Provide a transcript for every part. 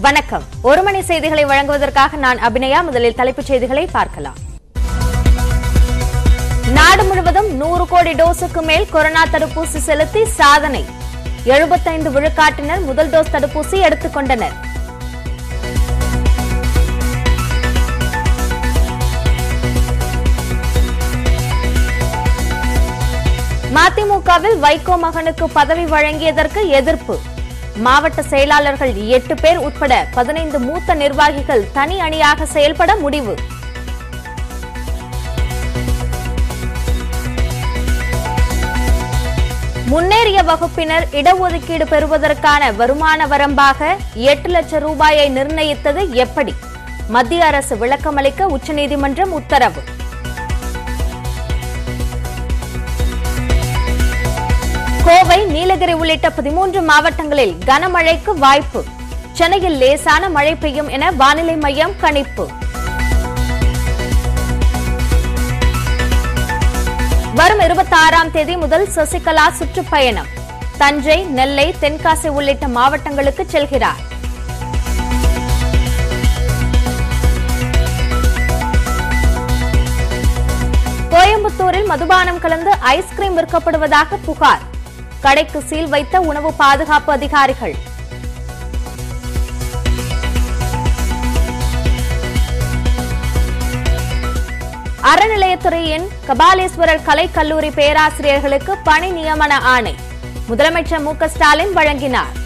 வணக்கம். ஒரு மணி செய்திகளை வழங்குவதற்காக நான் அபிநயா. முதலில் தலைப்புச் செய்திகளை பார்க்கலாம். நாடு முழுவதும் நூறு கோடி டோஸுக்கு மேல் கொரோனா தடுப்பூசி செலுத்தி சாதனை. எழுபத்தைந்து விழுக்காட்டினர் முதல் டோஸ் தடுப்பூசி எடுத்துக் கொண்டனர். மதிமுகவில் வைகோ மகனுக்கு பதவி வழங்கியதற்கு எதிர்ப்பு. மாவட்ட செயலாளர்கள் எட்டு பேர் உட்பட பதினைந்து மூத்த நிர்வாகிகள் தனி அணியாக செயல்பட முடிவு. முன்னேறிய வகுப்பினர் இடஒதுக்கீடு பெறுவதற்கான வருமான வரம்பாக எட்டு லட்சம் ரூபாயை நிர்ணயித்தது எப்படி? மத்திய அரசு விளக்கமளிக்க உச்சநீதிமன்றம் உத்தரவு. கோவை நீலகிரி உள்ளிட்ட பதிமூன்று மாவட்டங்களில் கனமழைக்கு வாய்ப்பு. சென்னையில் லேசான மழை பெய்யும் என வானிலை மையம் கணிப்பு. வரும் இருபத்தி ஆறாம் தேதி முதல் சசிகலா சுற்றுப்பயணம். தஞ்சை நெல்லை தென்காசி உள்ளிட்ட மாவட்டங்களுக்கு செல்கிறார். கோயம்புத்தூரில் மதுபானம் கலந்து ஐஸ்கிரீம் விற்கப்படுவதாக புகார். கடைக்கு சீல் வைத்த உணவு பாதுகாப்பு அதிகாரிகள். அறநிலையத்துறையின் கபாலீஸ்வரர் கலை கல்லூரி பேராசிரியர்களுக்கு பணி நியமன ஆணை. முதலமைச்சர் மு ஸ்டாலின் வழங்கினார்.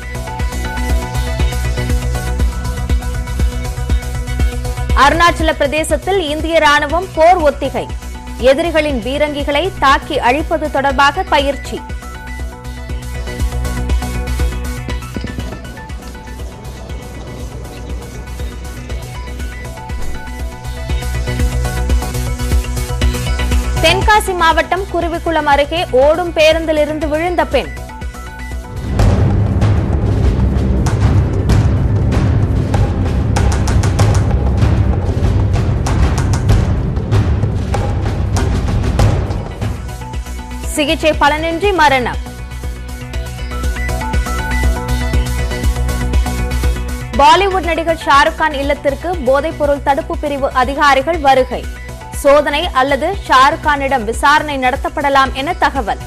அருணாச்சல பிரதேசத்தில் இந்திய ராணுவம் போர் ஒத்திகை. எதிரிகளின் பீரங்கிகளை தாக்கி அழிப்பது தொடர்பாக பயிற்சி. தென்காசி மாவட்டம் குருவிக்குளம் அருகே ஓடும் பேருந்திலிருந்து விழுந்த பெண். சிகிச்சை பலனின்றி மரணம். பாலிவுட் நடிகர் ஷாருக் கான் இல்லத்திற்கு போதைப்பொருள் தடுப்பு பிரிவு அதிகாரிகள் வருகை. சோதனை அல்லது ஷாருக்கானிடம் விசாரணை நடத்தப்படலாம் என தகவல்.